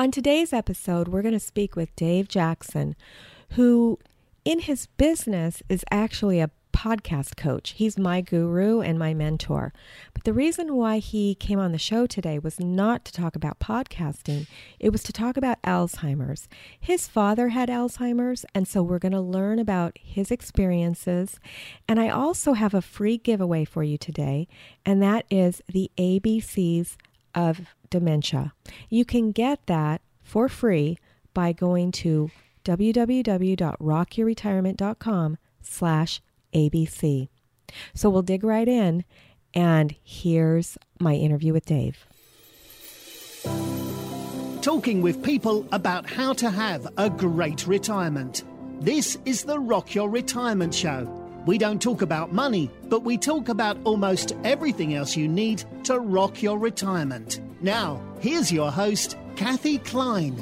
On today's episode, we're going to speak with Dave Jackson, who in his business is actually a podcast coach. He's my guru and my mentor. But the reason why he came on the show today was not to talk about podcasting, it was to talk about Alzheimer's. His father had Alzheimer's, and so we're going to learn about his experiences. And I also have a free giveaway for you today, and that is the ABCs of dementia. You can get that for free by going to www.rockyourretirement.com slash ABC. So we'll dig right in, and here's my interview with Dave. Talking with people about how to have a great retirement. This is the Rock Your Retirement Show. We don't talk about money, but we talk about almost everything else you need to rock your retirement. Now, here's your host, Kathy Klein.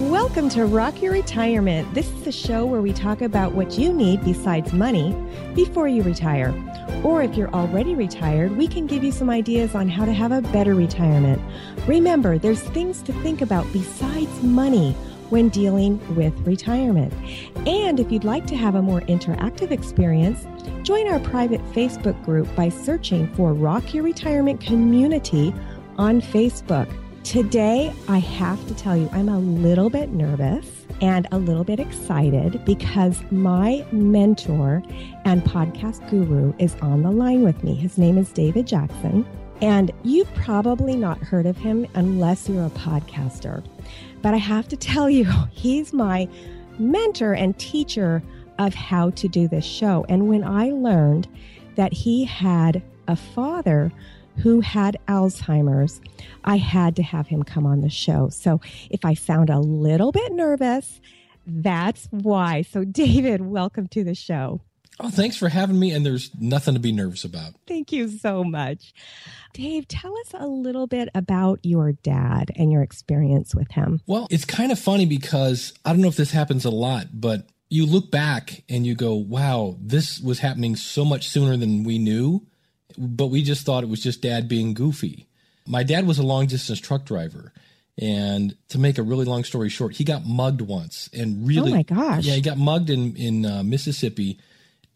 Welcome to Rock Your Retirement. This is the show where we talk about what you need besides money before you retire. Or if you're already retired, we can give you some ideas on how to have a better retirement. Remember, there's things to think about besides money when dealing with retirement. And if you'd like to have a more interactive experience, join our private Facebook group by searching for Rock Your Retirement Community on Facebook. Today, I have to tell you, I'm a little bit nervous and a little bit excited because my mentor and podcast guru is on the line with me. His name is David Jackson. And you've probably not heard of him unless you're a podcaster. But I have to tell you, he's my mentor and teacher of how to do this show. And when I learned that he had a father who had Alzheimer's, I had to have him come on the show. So if I sound a little bit nervous, that's why. So, David, welcome to the show. Oh, thanks for having me. And there's nothing to be nervous about. Thank you so much. Dave, tell us a little bit about your dad and your experience with him. Well, it's kind of funny because I don't know if this happens a lot, but you look back and you go, wow, this was happening so much sooner than we knew. But we just thought it was just dad being goofy. My dad was a long distance truck driver. And to make a really long story short, he got mugged once and really, oh my gosh. Yeah, he got mugged in, in uh, Mississippi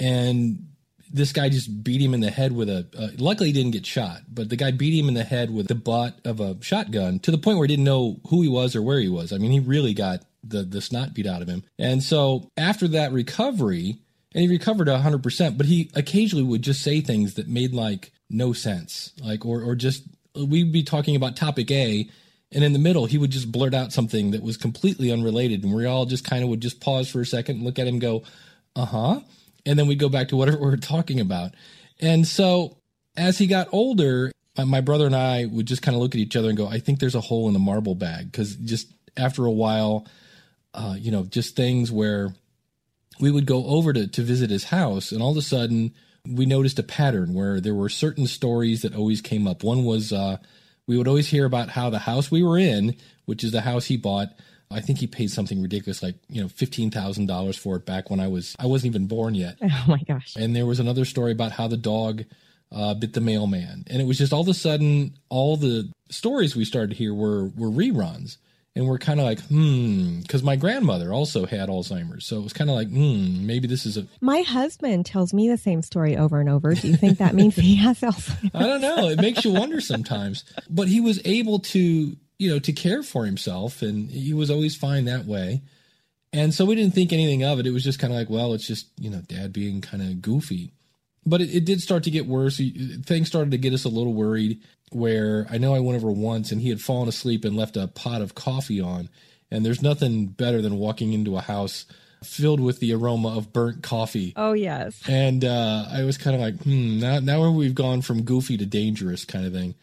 and this guy just beat him in the head with a. Uh, luckily, he didn't get shot, but the guy beat him in the head with the butt of a shotgun to the point where he didn't know who he was or where he was. I mean, he really got the the snot beat out of him. And so after that recovery, and he recovered hundred percent, but he occasionally would just say things that made like no sense, like or or just we'd be talking about topic A. And in the middle, he would just blurt out something that was completely unrelated. And we all just kind of would just pause for a second and look at him go, uh huh and then we go back to whatever we are talking about. And so as he got older, my brother and I would just kind of look at each other and go, I think there's a hole in the marble bag. Cause just after a while, uh, you know, just things where we would go over to, to visit his house and all of a sudden we noticed a pattern where there were certain stories that always came up. One was, uh, we would always hear about how the house we were in, which is the house he bought, I think he paid something ridiculous, like you know, fifteen thousand dollars for it back when I was I wasn't even born yet. Oh my gosh! And there was another story about how the dog uh, bit the mailman, and it was just all of a sudden all the stories we started to hear were were reruns, and we're kind of like, hmm, because my grandmother also had Alzheimer's, so it was kind of like, hmm, maybe this is a. My husband tells me the same story over and over. Do you think that means he has Alzheimer's? I don't know. It makes you wonder sometimes, but he was able to you know, to care for himself. And he was always fine that way. And so we didn't think anything of it. It was just kind of like, well, it's just, you know, dad being kind of goofy. But it, it, did start to get worse. Things started to get us a little worried. Where I know I went over once and he had fallen asleep and left a pot of coffee on. And there's nothing better than walking into a house filled with the aroma of burnt coffee. Oh, yes. And uh, I was kind of like, hmm, now, now we've gone from goofy to dangerous kind of thing.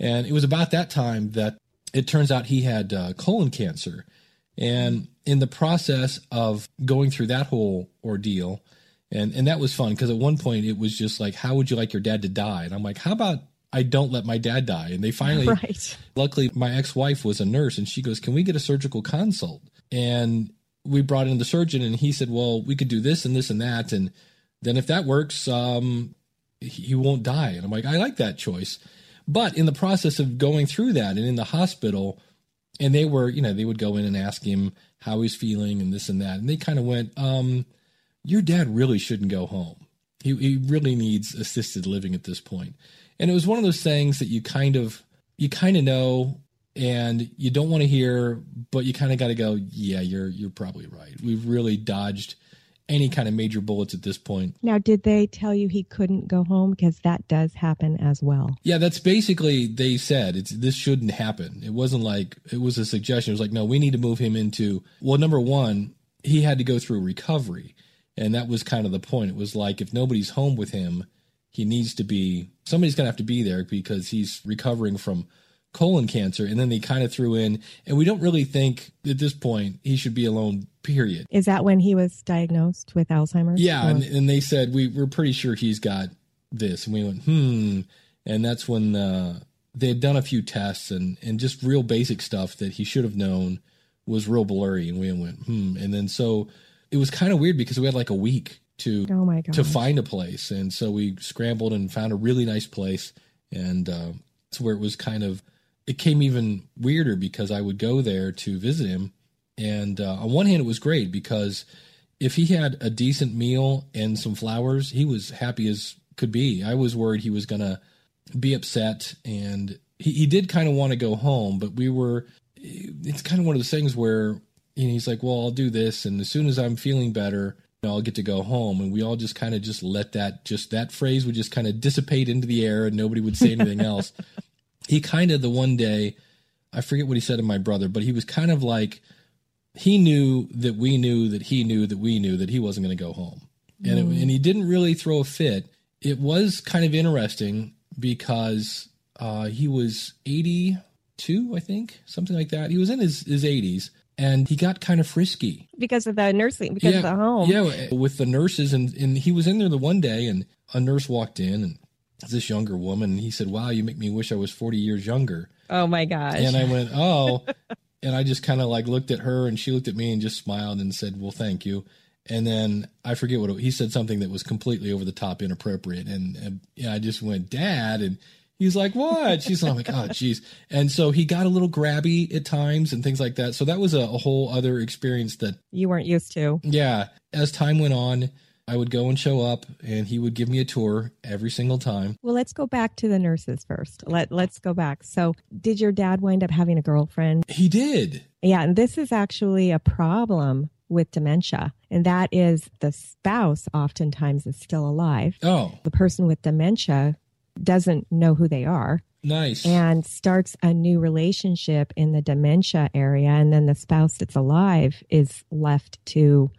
And it was about that time that it turns out he had uh, colon cancer. And in the process of going through that whole ordeal, and, and that was fun because at one point it was just like, how would you like your dad to die? And I'm like, how about I don't let my dad die? And they finally, right. luckily, my ex wife was a nurse and she goes, can we get a surgical consult? And we brought in the surgeon and he said, well, we could do this and this and that. And then if that works, um, he won't die. And I'm like, I like that choice. But in the process of going through that and in the hospital, and they were, you know, they would go in and ask him how he's feeling and this and that. And they kind of went, um, your dad really shouldn't go home. He, he really needs assisted living at this point. And it was one of those things that you kind of, you kind of know and you don't want to hear, but you kind of got to go, yeah, you're, you're probably right. We've really dodged any kind of major bullets at this point. Now, did they tell you he couldn't go home? Because that does happen as well. Yeah, that's basically they said it's this shouldn't happen. It wasn't like it was a suggestion. It was like, no, we need to move him into well, number one, he had to go through recovery. And that was kind of the point. It was like if nobody's home with him, he needs to be somebody's gonna have to be there because he's recovering from colon cancer. And then they kind of threw in, and we don't really think at this point he should be alone, period. Is that when he was diagnosed with Alzheimer's? Yeah. And, and, they said, we, we're pretty sure he's got this. And we went, hmm. And that's when uh, they had done a few tests and, and just real basic stuff that he should have known was real blurry. And we went, hmm. And then so it was kind of weird because we had like a week to oh my to find a place. And so we scrambled and found a really nice place. And uh, that's where it was kind of it came even weirder because I would go there to visit him. And uh, on one hand, it was great because if he had a decent meal and some flowers, he was happy as could be. I was worried he was going to be upset. And he, he did kind of want to go home, but we were, it's kind of one of those things where you know, he's like, well, I'll do this. And as soon as I'm feeling better, I'll get to go home. And we all just kind of just let that, just that phrase would just kind of dissipate into the air and nobody would say anything else he kind of the one day, I forget what he said to my brother, but he was kind of like, he knew that we knew that he knew that we knew that he wasn't going to go home. And, it, and he didn't really throw a fit. It was kind of interesting because uh, he was 82, I think, something like that. He was in his, his 80s and he got kind of frisky because of the nursing, because yeah, of the home. Yeah, with the nurses. And, and he was in there the one day and a nurse walked in and this younger woman and he said wow you make me wish i was 40 years younger. Oh my gosh. And i went oh. And i just kind of like looked at her and she looked at me and just smiled and said well thank you. And then i forget what it, he said something that was completely over the top inappropriate and, and yeah, i just went dad and he's like what? She's like oh jeez. And so he got a little grabby at times and things like that. So that was a, a whole other experience that you weren't used to. Yeah. As time went on I would go and show up and he would give me a tour every single time. Well, let's go back to the nurses first. Let let's go back. So, did your dad wind up having a girlfriend? He did. Yeah, and this is actually a problem with dementia, and that is the spouse oftentimes is still alive. Oh. The person with dementia doesn't know who they are. Nice. And starts a new relationship in the dementia area and then the spouse that's alive is left to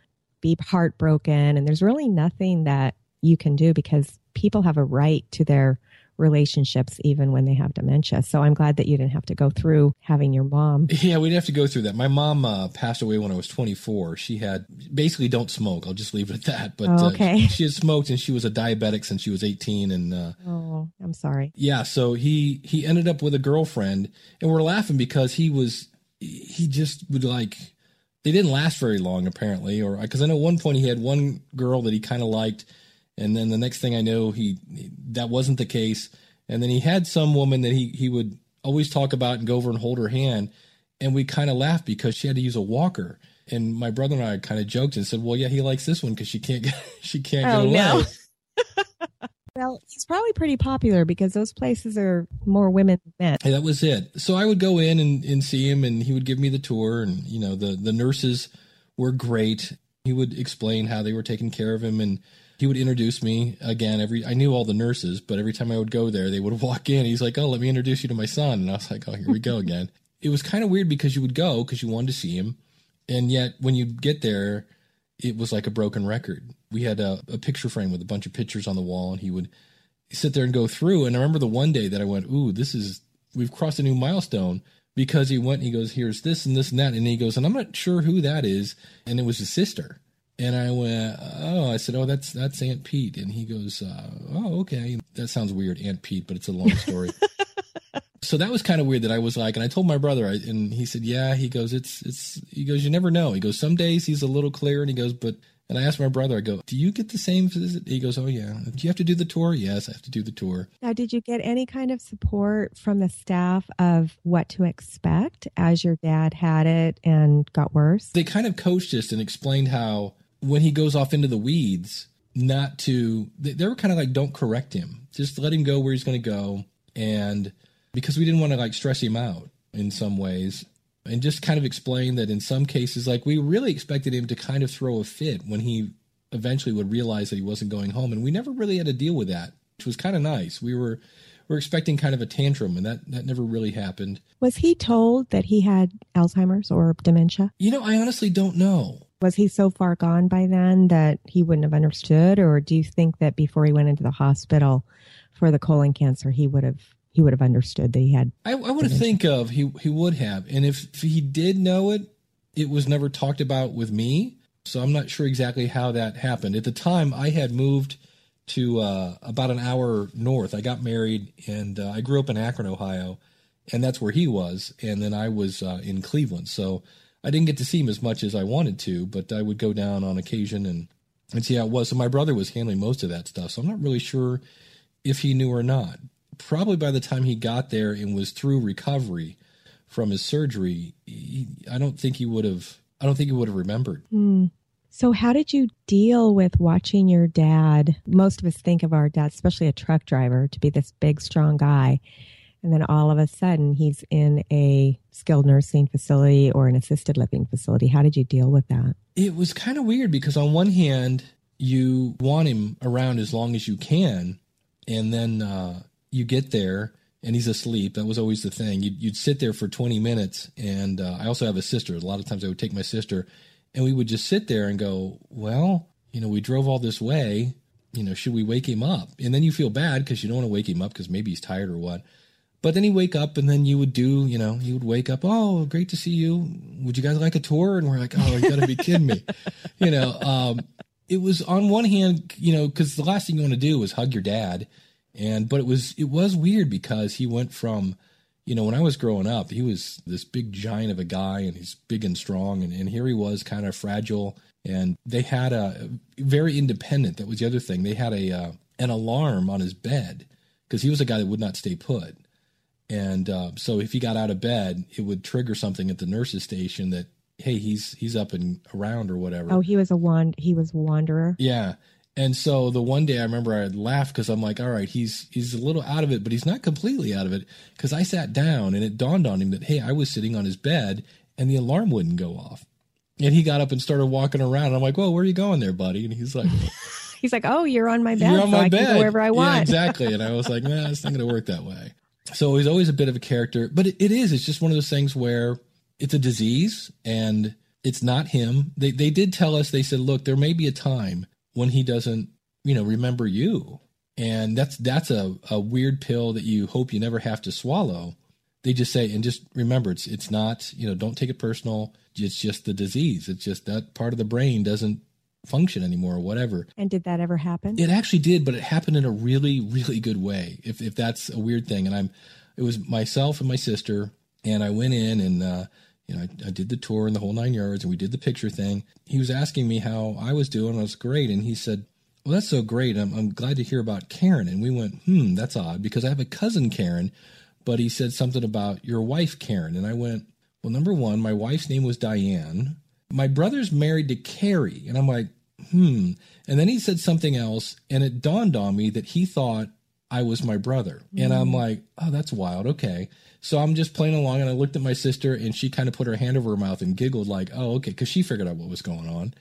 be heartbroken. And there's really nothing that you can do because people have a right to their relationships even when they have dementia. So I'm glad that you didn't have to go through having your mom. Yeah, we didn't have to go through that. My mom uh, passed away when I was 24. She had basically don't smoke. I'll just leave it at that. But oh, okay. uh, she had smoked and she was a diabetic since she was 18. And uh, oh, I'm sorry. Yeah, so he he ended up with a girlfriend, and we're laughing because he was he just would like they didn't last very long apparently, or because I know one point he had one girl that he kind of liked, and then the next thing I know he, that wasn't the case, and then he had some woman that he he would always talk about and go over and hold her hand, and we kind of laughed because she had to use a walker. And my brother and I kind of joked and said, "Well, yeah, he likes this one because she can't get she can't oh, get away." No. Well, he's probably pretty popular because those places are more women than men. Hey, that was it. So I would go in and, and see him, and he would give me the tour, and you know the the nurses were great. He would explain how they were taking care of him, and he would introduce me again. Every I knew all the nurses, but every time I would go there, they would walk in. He's like, "Oh, let me introduce you to my son," and I was like, "Oh, here we go again." it was kind of weird because you would go because you wanted to see him, and yet when you get there, it was like a broken record. We had a, a, picture frame with a bunch of pictures on the wall, and he would sit there and go through. And I remember the one day that I went, "Ooh, this is we've crossed a new milestone." Because he went, he goes, "Here's this and this and that," and he goes, "And I'm not sure who that is," and it was his sister. And I went, "Oh," I said, "Oh, that's that's Aunt Pete," and he goes, uh, "Oh, okay." That sounds weird, Aunt Pete, but it's a long story. so that was kind of weird that I was like, and I told my brother, and he said, yeah, he goes, it's, it's, he goes, you never know. He goes, some days he's a little clear, and he goes, but And I asked my brother, I go, Do you get the same visit? He goes, Oh, yeah. Do you have to do the tour? Yes, I have to do the tour. Now, did you get any kind of support from the staff of what to expect as your dad had it and got worse? They kind of coached us and explained how when he goes off into the weeds, not to, they, they were kind of like, Don't correct him. Just let him go where he's going to go. And because we didn't want to like stress him out in some ways and just kind of explain that in some cases, like we really expected him to kind of throw a fit when he eventually would realize that he wasn't going home, and we never really had to deal with that, which was kind of nice. We were we were expecting kind of a tantrum, and that that never really happened. Was he told that he had Alzheimer's or dementia? You know, I honestly don't know. Was he so far gone by then that he wouldn't have understood, or do you think that before he went into the hospital for the colon cancer, he would have he would have understood that he had. I, I would think of he he would have, and if, if he did know it, it was never talked about with me. So I'm not sure exactly how that happened. At the time, I had moved to uh, about an hour north. I got married, and uh, I grew up in Akron, Ohio, and that's where he was. And then I was uh, in Cleveland, so I didn't get to see him as much as I wanted to. But I would go down on occasion and and see how it was. So my brother was handling most of that stuff. So I'm not really sure if he knew or not probably by the time he got there and was through recovery from his surgery, he, I don't think he would have. I don't think he would have remembered. Mm. So, how did you deal with watching your dad? Most of us think of our dad, especially a truck driver, to be this big, strong guy. And then all of a sudden, he's in a skilled nursing facility or an assisted living facility. How did you deal with that? It was kind of weird because, on one hand, you want him around as long as you can. And then uh, you get there and he's asleep. That was always the thing. You'd, you'd sit there for 20 minutes. And uh, I also have a sister. A lot of times I would take my sister and we would just sit there and go, well, you know, we drove all this way. You know, should we wake him up? And then you feel bad because you don't want to wake him up because maybe he's tired or what. But then he'd wake up and then you would do, you know, you would wake up, oh, great to see you. Would you guys like a tour? And we're like, oh, you got to be kidding me. You know, um, it was on one hand, you know, because the last thing you want to do is hug your dad and but it was it was weird because he went from you know when i was growing up he was this big giant of a guy and he's big and strong and, and here he was kind of fragile. And they had a very independent. That was the other thing. They had a uh, an alarm on his bed because he was a guy that would not stay put. And uh, so if he got out of bed it would trigger something at the nurses station that hey he's he's up and around or whatever. Oh he was a wand he was a wanderer? Yeah and so the one day I remember I laughed because I'm like, all right, he's he's a little out of it, but he's not completely out of it. Because I sat down and it dawned on him that hey, I was sitting on his bed and the alarm wouldn't go off. And he got up and started walking around. And I'm like, well, where are you going there, buddy? And he's like, he's like, oh, you're on my bed. You're on so my I bed. Wherever I want. Yeah, exactly. And I was like, nah, it's not going to work that way. So he's always a bit of a character, but it, it is. It's just one of those things where it's a disease and it's not him. They they did tell us. They said, look, there may be a time when he doesn't, you know, remember you. And that's that's a, a weird pill that you hope you never have to swallow. They just say, and just remember, it's it's not, you know, don't take it personal. It's just the disease. It's just that part of the brain doesn't function anymore or whatever. And did that ever happen? It actually did, but it happened in a really, really good way. If if that's a weird thing. And I'm it was myself and my sister, and I went in and uh, you know, I, I, did the tour and the whole nine yards, and we did the picture thing. He was asking me how I was doing. I was great, and he said, "Well, that's so great. I'm, I'm glad to hear about Karen." And we went, "Hmm, that's odd because I have a cousin Karen." But he said something about your wife Karen, and I went, "Well, number one, my wife's name was Diane. My brother's married to Carrie," and I'm like, "Hmm." And then he said something else, and it dawned on me that he thought I was my brother, mm. and I'm mm. like, "Oh, that's wild." Okay. So I'm just playing along, and I looked at my sister, and she kind of put her hand over her mouth and giggled, like, "Oh, okay," because she figured out what was going on.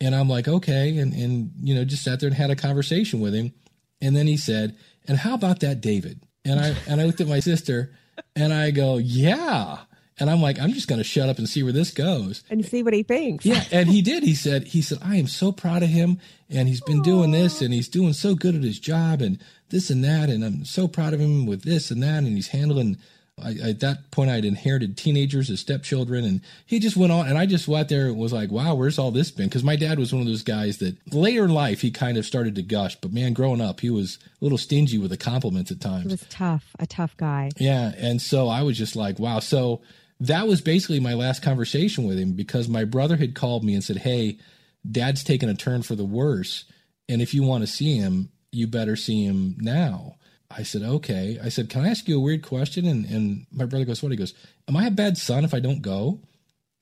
And I'm like, "Okay," and and you know, just sat there and had a conversation with him. And then he said, "And how about that, David?" And I and I looked at my sister, and I go, "Yeah." And I'm like, I'm just going to shut up and see where this goes and see what he thinks. Yeah, and he did. He said, he said, I am so proud of him, and he's been Aww. doing this, and he's doing so good at his job, and this and that, and I'm so proud of him with this and that, and he's handling I, at that point, I'd inherited teenagers as stepchildren, and he just went on. And I just went there and was like, "Wow, where's all this been?" Because my dad was one of those guys that later in life he kind of started to gush, but man, growing up, he was a little stingy with the compliments at times. He was tough, a tough guy. Yeah, and so I was just like, "Wow." So that was basically my last conversation with him because my brother had called me and said, "Hey." Dad's taken a turn for the worse. And if you want to see him, you better see him now. I said, okay. I said, can I ask you a weird question? And, and my brother goes, what? He goes, am I a bad son if I don't go?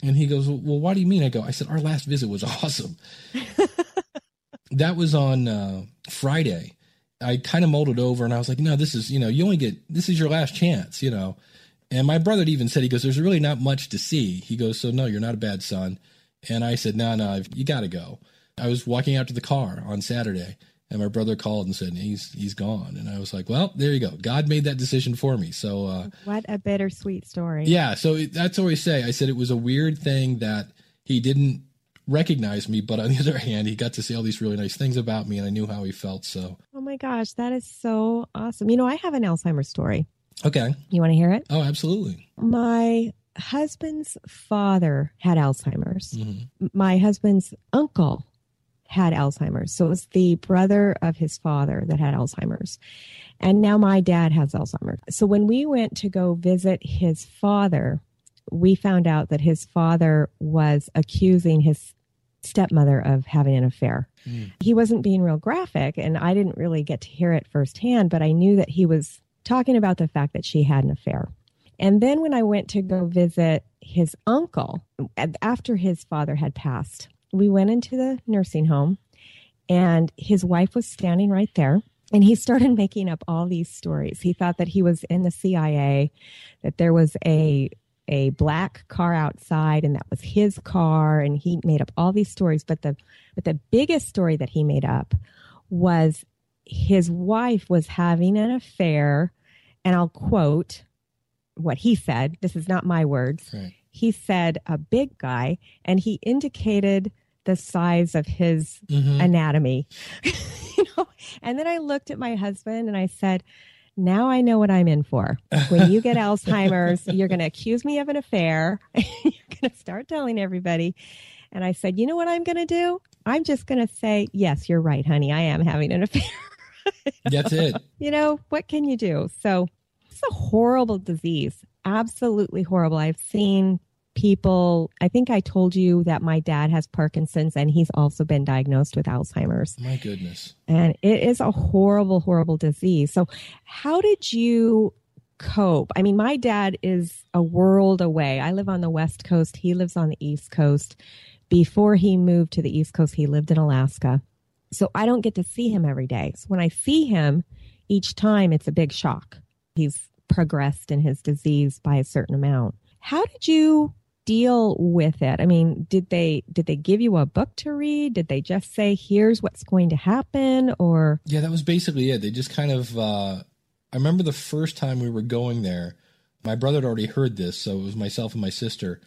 And he goes, well, what do you mean? I go, I said, our last visit was awesome. that was on uh, Friday. I kind of mulled it over and I was like, no, this is, you know, you only get, this is your last chance, you know. And my brother even said, he goes, there's really not much to see. He goes, so no, you're not a bad son. And I said, no, no, you got to go. I was walking out to the car on Saturday and my brother called and said he's he's gone. And i was like well there you go. God made that decision for me. So uh, what a bittersweet story. Yeah so it, that's what i say. I said it was a weird thing that he didn't recognize me but on the other hand he got to say all these really nice things about me and i knew how he felt so. Oh my gosh that is so awesome. You know i have an alzheimer's story. Okay. You want to hear it? Oh absolutely. My husband's father had alzheimer's. Mm-hmm. my husband's uncle had Alzheimer's. So it was the brother of his father that had Alzheimer's. And now my dad has Alzheimer's. So when we went to go visit his father, we found out that his father was accusing his stepmother of having an affair. Mm. He wasn't being real graphic, and I didn't really get to hear it firsthand, but I knew that he was talking about the fact that she had an affair. And then when I went to go visit his uncle after his father had passed, we went into the nursing home and his wife was standing right there and he started making up all these stories. He thought that he was in the cia that there was a a black car outside and that was his car and he made up all these stories. But the but the biggest story that he made up was his wife was having an affair and i'll quote what he said. This is not my words. Right. he said a big guy and he indicated the size of his mm-hmm. anatomy. you know? And then I looked at my husband and I said, now I know what I'm in for. When you get Alzheimer's, you're going to accuse me of an affair. you're going to start telling everybody. And I said, you know what I'm going to do? I'm just going to say, yes, you're right, honey. I am having an affair. That's it. You know, what can you do? So it's a horrible disease. Absolutely horrible. I've seen people i think i told you that my dad has parkinson's and he's also been diagnosed with alzheimer's. My goodness. And it is a horrible horrible disease. So how did you cope? I mean my dad is a world away. I live on the west coast. He lives on the east coast. Before he moved to the east coast he lived in alaska. So i don't get to see him every day. So when i see him each time it's a big shock. He's progressed in his disease by a certain amount. How did you deal with it? I mean, did they did they give you a book to read? Did they just say here's what's going to happen or Yeah, that was basically it. They just kind of uh I remember the first time we were going there, my brother had already heard this, so it was myself and my sister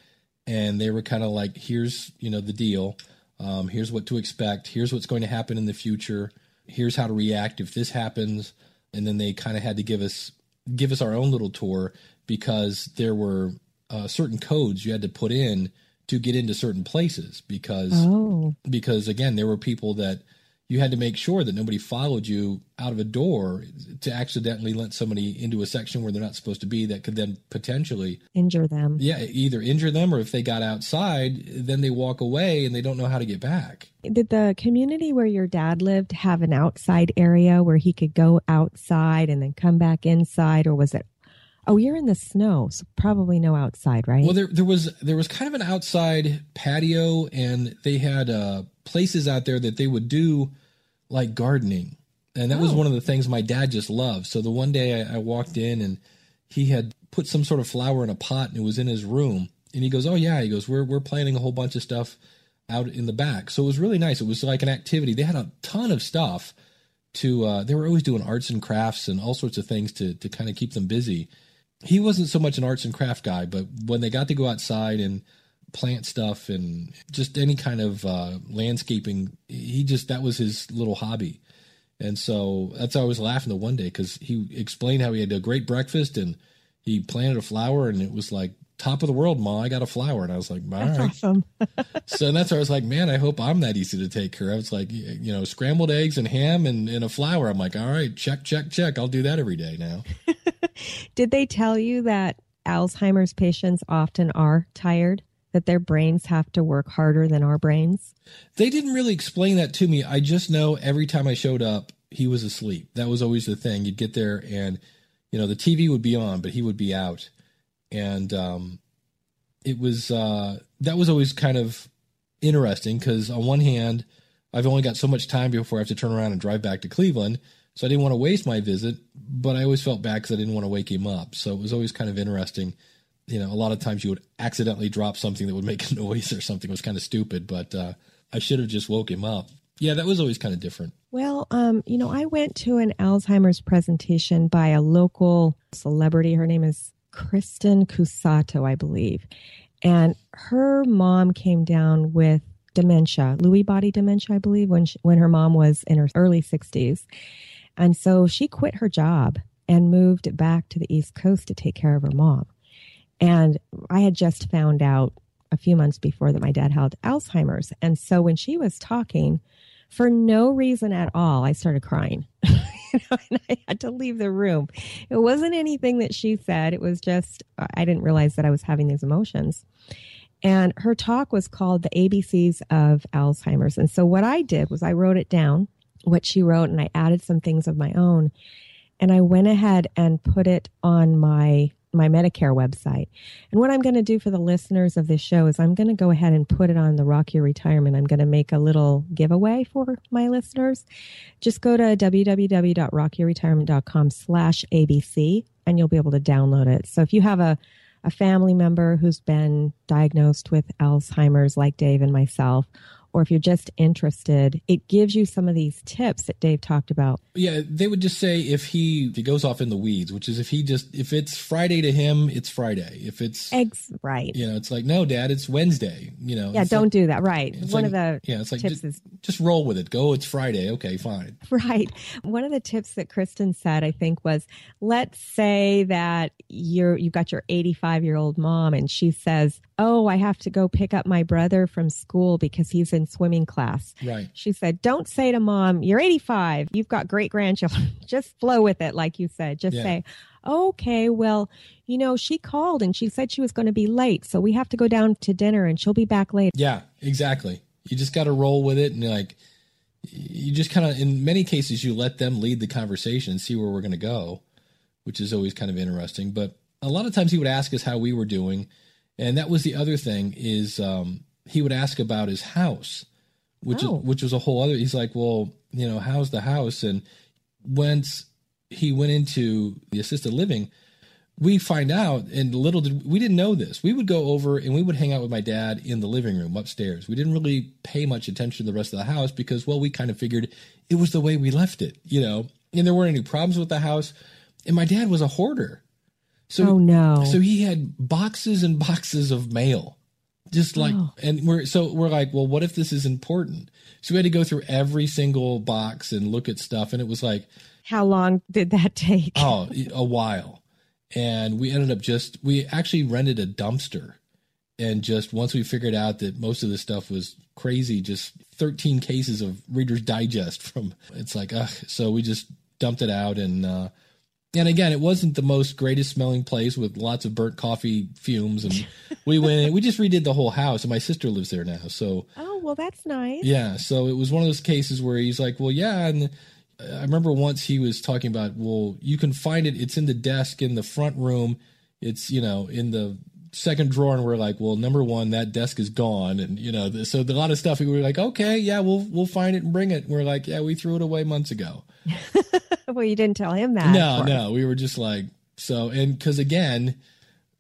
and they were kind of like here's, you know, the deal. Um here's what to expect. Here's what's going to happen in the future. Here's how to react if this happens. And then they kind of had to give us give us our own little tour because there were uh, certain codes you had to put in to get into certain places because oh. because again there were people that you had to make sure that nobody followed you out of a door to accidentally let somebody into a section where they're not supposed to be that could then potentially injure them. Yeah, either injure them or if they got outside, then they walk away and they don't know how to get back. Did the community where your dad lived have an outside area where he could go outside and then come back inside or was it Oh, you're in the snow, so probably no outside, right? Well, there there was there was kind of an outside patio, and they had uh, places out there that they would do like gardening, and that oh. was one of the things my dad just loved. So the one day I, I walked in, and he had put some sort of flower in a pot, and it was in his room. And he goes, "Oh yeah," he goes, "We're we're planting a whole bunch of stuff out in the back." So it was really nice. It was like an activity. They had a ton of stuff to. Uh, they were always doing arts and crafts and all sorts of things to to kind of keep them busy he wasn't so much an arts and craft guy, but when they got to go outside and plant stuff and just any kind of uh, landscaping, he just that was his little hobby. And so that's why I was laughing the one day because he explained how he had a great breakfast and he planted a flower and it was like top of the world, ma. I got a flower, and I was like, all that's right. awesome. so that's why I was like, man, I hope I'm that easy to take care of. It's like you know, scrambled eggs and ham and, and a flower. I'm like, all right, check, check, check. I'll do that every day now. Did they tell you that Alzheimer's patients often are tired? that their brains have to work harder than our brains? They didn't really explain that to me. I just know every time I showed up, he was asleep. That was always the thing. You'd get there and, you know, the TV would be on, but he would be out. And um, it was, uh, that was always kind of interesting because on one hand, I've only got so much time before I have to turn around and drive back to Cleveland. So I didn't want to waste my visit, but I always felt bad because I didn't want to wake him up. So it was always kind of interesting. You know, a lot of times you would accidentally drop something that would make a noise or something it was kind of stupid, but uh, I should have just woke him up. Yeah, that was always kind of different. Well, um, you know, I went to an Alzheimer's presentation by a local celebrity. Her name is Kristen Cusato, I believe. And her mom came down with dementia, Lewy body dementia, I believe, when she, when her mom was in her early 60s. And so she quit her job and moved back to the East Coast to take care of her mom. And I had just found out a few months before that my dad had Alzheimer's. And so when she was talking, for no reason at all, I started crying. and I had to leave the room. It wasn't anything that she said. It was just, I didn't realize that I was having these emotions. And her talk was called The ABCs of Alzheimer's. And so what I did was I wrote it down, what she wrote, and I added some things of my own. And I went ahead and put it on my my Medicare website. And what I'm going to do for the listeners of this show is I'm going to go ahead and put it on the Rock Your Retirement. I'm going to make a little giveaway for my listeners. Just go to www.rockyourretirement.com slash ABC and you'll be able to download it. So if you have a a family member who's been diagnosed with Alzheimer's, like Dave and myself, or if you're just interested, it gives you some of these tips that Dave talked about. Yeah, they would just say if he if he goes off in the weeds, which is if he just if it's Friday to him, it's Friday. If it's eggs, right? You know, it's like no, Dad, it's Wednesday. You know, yeah, don't like, do that. Right. One like, of the yeah, it's like tips just, is just roll with it. Go, it's Friday. Okay, fine. Right. One of the tips that Kristen said, I think, was let's say that you're you've got your 85 year old mom, and she says, "Oh, I have to go pick up my brother from school because he's in swimming class." Right. She said, Don't say to mom, You're 85. You've got great grandchildren. Just flow with it, like you said. Just Yeah. say, Okay, well, you know, she called and she said she was going to be late. So we have to go down to dinner and she'll be back later. Yeah, exactly. You just got to roll with it, and like you just kind of in many cases you let them lead the conversation and see where we're going to go, which is always kind of interesting. But a lot of times he would ask us how we were doing, and that was the other thing is um, he would ask about his house, which Oh. is which was a whole other. He's like, well, you know, how's the house? And once he went into the assisted living, we find out, and little did we didn't know this. We would go over and we would hang out with my dad in the living room upstairs. We didn't really pay much attention to the rest of the house because, well, we kind of figured it was the way we left it, you know. And there weren't any problems with the house. And my dad was a hoarder, so oh, no. so he had boxes and boxes of mail, just like, Oh. and we're so we're like, well, what if this is important? So we had to go through every single box and look at stuff, and it was like, How long did that take? oh, a while. And we ended up just we actually rented a dumpster, and just once we figured out that most of the stuff was crazy, just 13 cases of Reader's Digest from it's like, ugh. So we just dumped it out and. uh and again, it wasn't the most greatest smelling place with lots of burnt coffee fumes. And we went, we just redid the whole house. And my sister lives there now. So, Oh, well, that's nice. yeah. So it was one of those cases where he's like, well, yeah. And I remember once he was talking about, well, you can find it. It's in the desk in the front room. It's, you know, in the second drawer. And we're like, well, number one, that desk is gone. And, you know, so a lot of stuff we were like, okay, yeah, we'll, we'll find it and bring it. And we're like, yeah, we threw it away months ago. well, you didn't tell him that. No, no, we were just like so, and because again,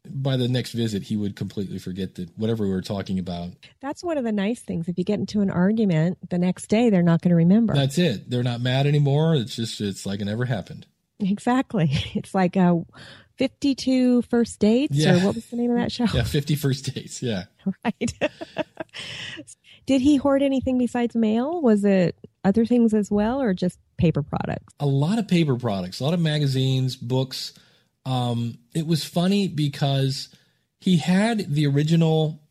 by the next visit, he would completely forget that whatever we were talking about. That's one of the nice things. If you get into an argument the next day, they're not going to remember. That's it. They're not mad anymore. It's just it's like it never happened. exactly. It's like uh, 52 First Dates, Yeah. or what was the name of that show? Yeah, fifty first dates. Yeah, right. Did he hoard anything besides mail? Was it other things as well, or just paper products? a lot of paper products, a lot of magazines, books. Um, it was funny because he had the original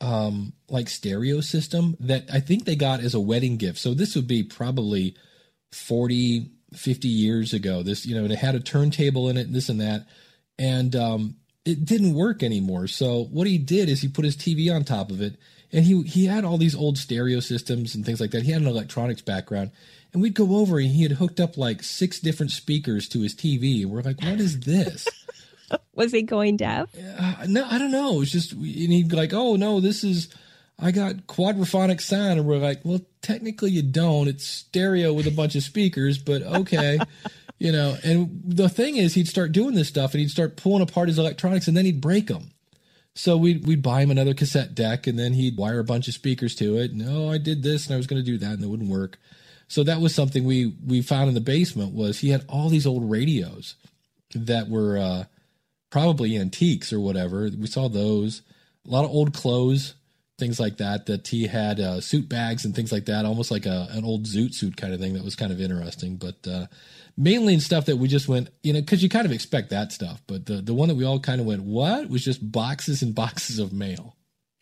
um like stereo system that I think they got as a wedding gift. So this would be probably 40 50 years ago. This, you know, it had a turntable in it, this and that. And um it didn't work anymore. So what he did is he put his TV on top of it, and he he had all these old stereo systems and things like that. He had an electronics background, and we'd go over and he had hooked up like six different speakers to his TV, and we're like, "What is this?" Was he going deaf? Uh, no, I don't know. It's just, and he'd be like, "Oh no, this is." I got quadraphonic sound, and we're like, well, technically you don't. It's stereo with a bunch of speakers, but okay, you know. And the thing is, he'd start doing this stuff, and he'd start pulling apart his electronics, and then he'd break them. So we'd we'd buy him another cassette deck, and then he'd wire a bunch of speakers to it. No, oh, I did this, and I was going to do that, and it wouldn't work. So that was something we we found in the basement. Was he had all these old radios that were uh, probably antiques or whatever. We saw those. A lot of old clothes things like that. That he had uh, suit bags and things like that, almost like a an old zoot suit kind of thing. That was kind of interesting, but uh, mainly in stuff that we just went, you know, because you kind of expect that stuff. But the the one that we all kind of went, what was just boxes and boxes of mail.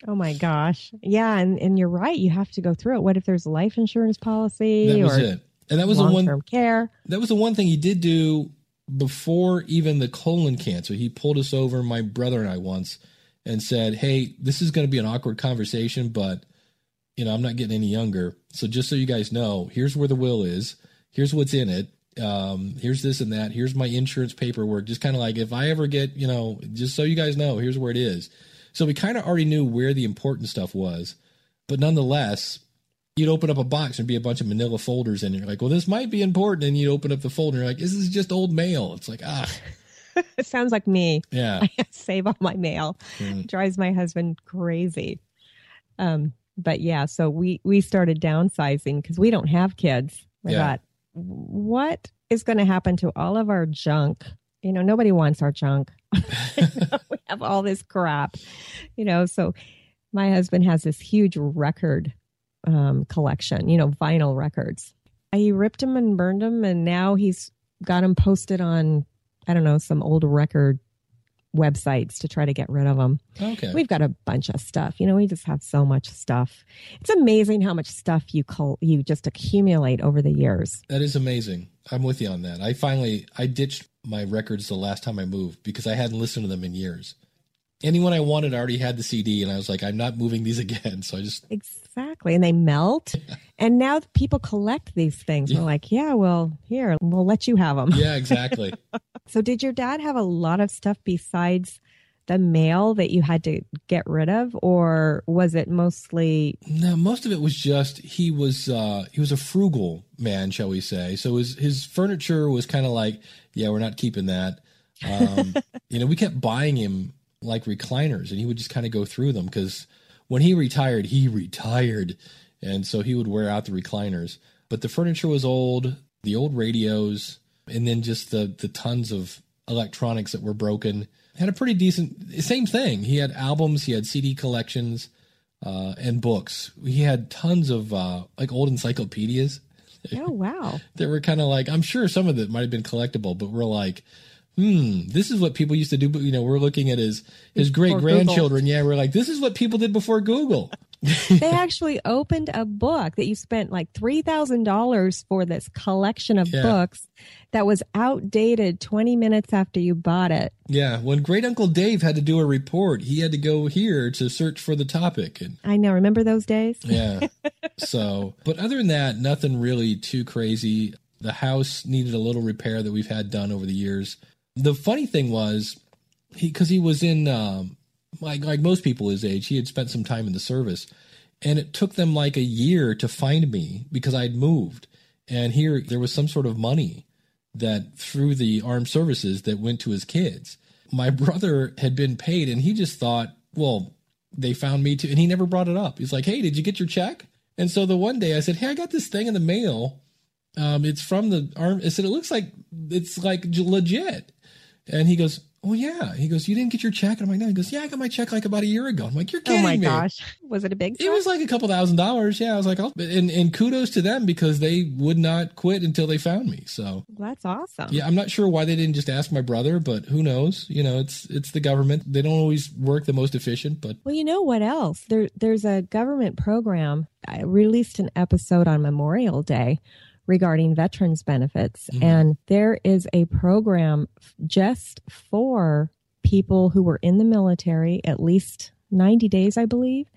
Oh my gosh. Yeah, and, and you're right. You have to go through it. What if there's a life insurance policy that was or it. And that was the one care? That was the one thing he did do before even the colon cancer. He pulled us over, my brother and I once, and said, "Hey, this is going to be an awkward conversation, but you know, I'm not getting any younger. So just so you guys know, here's where the will is. Here's what's in it. Um, here's this and that. Here's my insurance paperwork. Just kind of like if I ever get, you know, just so you guys know, here's where it is. So we kind of already knew where the important stuff was, but nonetheless, you'd open up a box and be a bunch of manila folders in it. You're like, well, this might be important. And you'd open up the folder and you're like, this is just old mail. It's like, ah, it sounds like me. yeah. I save all my mail. Mm. Drives my husband crazy. Um, but yeah, so we we started downsizing because we don't have kids. We Yeah. thought, what is going to happen to all of our junk? You know, nobody wants our junk. have all this crap, you know. So my husband has this huge record um, collection, you know, vinyl records. He ripped them and burned them, and now he's got them posted on, I don't know, some old record websites to try to get rid of them. Okay. We've got a bunch of stuff. You know, we just have so much stuff. It's amazing how much stuff you col- you just accumulate over the years. That is amazing. I'm with you on that. I finally I ditched my records the last time I moved because I hadn't listened to them in years. Anyone I wanted already had the CD, and I was like, I'm not moving these again. So I just Exactly. And they melt. and now people collect these things. We're like, yeah, well, here, we'll let you have them. yeah, exactly. So, did your dad have a lot of stuff besides the mail that you had to get rid of, or was it mostly? no, most of it was just he was uh he was a frugal man, shall we say. So his his furniture was kind of like, yeah, we're not keeping that. Um, you know, we kept buying him like recliners, and he would just kind of go through them because when he retired, he retired, and so he would wear out the recliners. But the furniture was old, the old radios, and then just the the tons of electronics that were broken. Had a pretty decent same thing. He had albums, he had CD collections, uh, and books. He had tons of uh, like old encyclopedias Oh, wow. that were kind of like I'm sure some of it might have been collectible, but we're like, hmm, this is what people used to do. But you know, we're looking at his his great grandchildren. Yeah, we're like, this is what people did before Google. they actually opened a book that you spent like $3,000 for this collection of Yeah. books that was outdated 20 minutes after you bought it. Yeah, when Great Uncle Dave had to do a report, he had to go here to search for the topic, and I know. Remember those days? yeah. so, but other than that, nothing really too crazy. The house needed a little repair that we've had done over the years. The funny thing was, he because he was in um, like like most people his age, he had spent some time in the service, and it took them like a year to find me because I'd moved, and here there was some sort of money that through the armed services that went to his kids. My brother had been paid, and he just thought, well, they found me too, and he never brought it up. He's like, "Hey, did you get your check?" And so the one day I said, "Hey, I got this thing in the mail. Um, it's from the arm." I said, "It looks like it's like legit." And he goes, "Oh yeah." He goes, "You didn't get your check?" And I'm like, "No." He goes, "Yeah, I got my check like about a year ago." I'm like, "You're oh, kidding me. Oh my me." gosh. Was it a big It was like a couple thousand dollars. Yeah, I was like, oh, and and kudos to them because they would not quit until they found me. So That's awesome. yeah, I'm not sure why they didn't just ask my brother, but who knows? You know, it's it's the government. They don't always work the most efficient, but Well, you know what else? There, there's a government program. I released an episode on Memorial Day regarding veterans benefits, Mhm. and there is a program just for people who were in the military at least 90 days, I believe,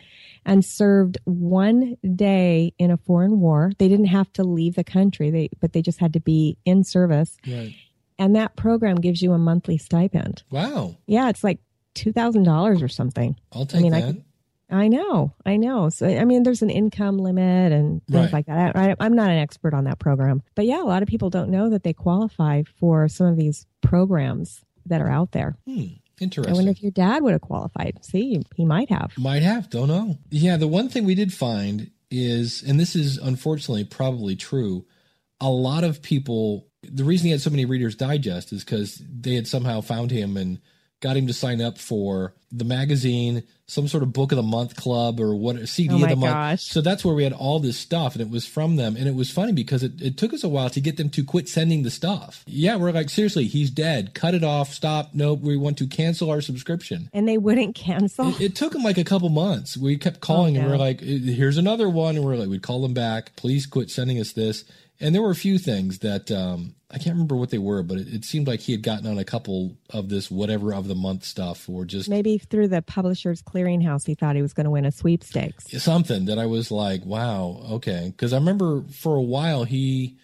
and served one day in a foreign war. They didn't have to leave the country, they, but they just had to be in service. Right. And that program gives you a monthly stipend. Wow. Yeah, it's like $2,000 or something. I'll take mean, I that. could- I know, I know. So, I mean, there's an income limit and things Right. like that. I, I'm not an expert on that program, but yeah, a lot of people don't know that they qualify for some of these programs that are out there. hmm. Interesting. I wonder if your dad would have qualified. See, he might have. Might have, don't know. Yeah, the one thing we did find is, and this is unfortunately probably true, a lot of people, the reason he had so many Reader's Digest is because they had somehow found him and got him to sign up for the magazine, some sort of book of the month club or what CD Oh of the month. gosh. So that's where we had all this stuff and it was from them. And it was funny because it, it took us a while to get them to quit sending the stuff. Yeah, we're like, seriously, he's dead. Cut it off. Stop. Nope. We want to cancel our subscription. And they wouldn't cancel. It, it took them like a couple months. We kept calling and Oh, no. we're like, here's another one. And we're like, we'd call them back. Please quit sending us this. And there were a few things that um, I can't remember what they were, but it, it seemed like he had gotten on a couple of this whatever of the month stuff or just Maybe through the publisher's clearinghouse, he thought he was going to win a sweepstakes. something that I was like, wow, okay. Because I remember for a while he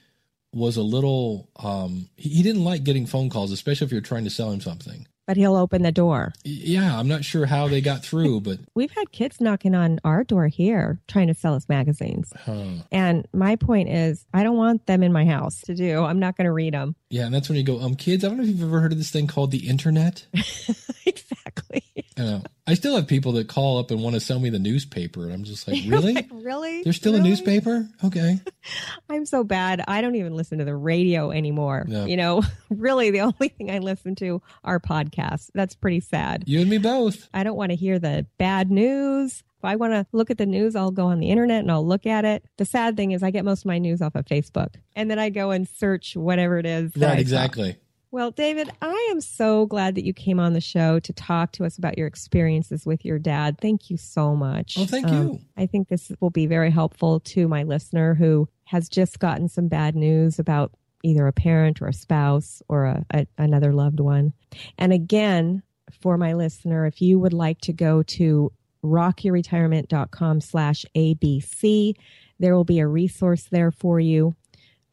was a little, um, he, he didn't like getting phone calls, especially if you're trying to sell him something. But he'll open the door. Yeah, I'm not sure how they got through, but We've had kids knocking on our door here trying to sell us magazines. huh. And my point is, I don't want them in my house to do. I'm not going to read them. Yeah, and that's when you go, um, kids, I don't know if you've ever heard of this thing called the internet. exactly. I know. I still have people that call up and want to sell me the newspaper, and I'm just like, really? Like, really? There's still a newspaper? Okay. I'm so bad. I don't even listen to the radio anymore. No. You know, really, the only thing I listen to are podcasts. That's pretty sad. You and me both. I don't want to hear the bad news. If I want to look at the news, I'll go on the internet and I'll look at it. The sad thing is, I get most of my news off of Facebook, and then I go and search whatever it is. Right, exactly. Well, David, I am so glad that you came on the show to talk to us about your experiences with your dad. Thank you so much. Oh, thank Um, you. I think this will be very helpful to my listener who has just gotten some bad news about either a parent or a spouse or a, a, another loved one. And again, for my listener, if you would like to go to rockyourretirement.com slash ABC, there will be a resource there for you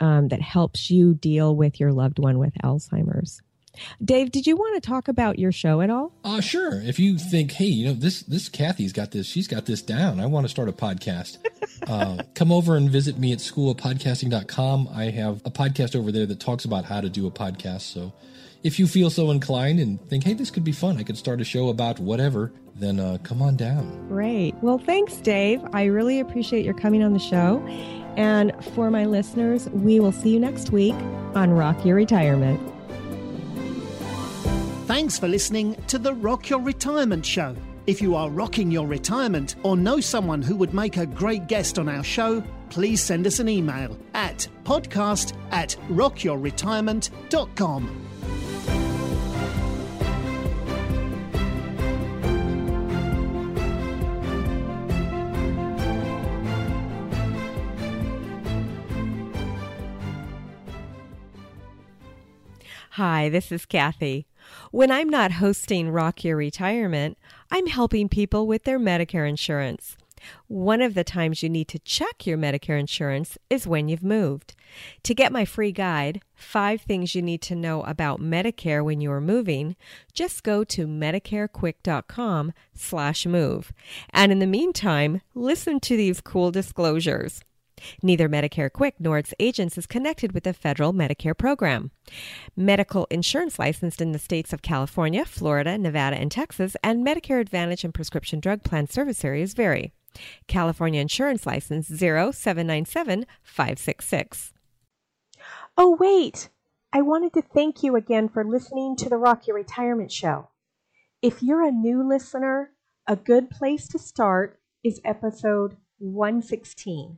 um, that helps you deal with your loved one with Alzheimer's. Dave, did you want to talk about your show at all? Uh, sure. If you think, hey, you know, this this Kathy's got this, she's got this down. I want to start a podcast. uh, come over and visit me at schoolofpodcasting.com. I have a podcast over there that talks about how to do a podcast. So if you feel so inclined and think, hey, this could be fun, I could start a show about whatever, then uh, come on down. Great. Well, thanks, Dave. I really appreciate your coming on the show. And for my listeners, we will see you next week on Rock Your Retirement. Thanks for listening to the Rock Your Retirement Show. If you are rocking your retirement or know someone who would make a great guest on our show, please send us an email at podcast at rockyourretirement.com. Hi, this is Kathy. When I'm not hosting Rock Your Retirement, I'm helping people with their Medicare insurance. One of the times you need to check your Medicare insurance is when you've moved. To get my free guide, Five Things You Need to Know About Medicare When You Are Moving, just go to medicarequick.com slash move. And in the meantime, listen to these cool disclosures. Neither Medicare Quick nor its agents is connected with the federal Medicare program. Medical insurance licensed in the states of California, Florida, Nevada, and Texas, and Medicare Advantage and prescription drug plan service areas vary. California Insurance License 0797566. Oh, wait! I wanted to thank you again for listening to the Rock Your Retirement Show. If you're a new listener, a good place to start is episode 116.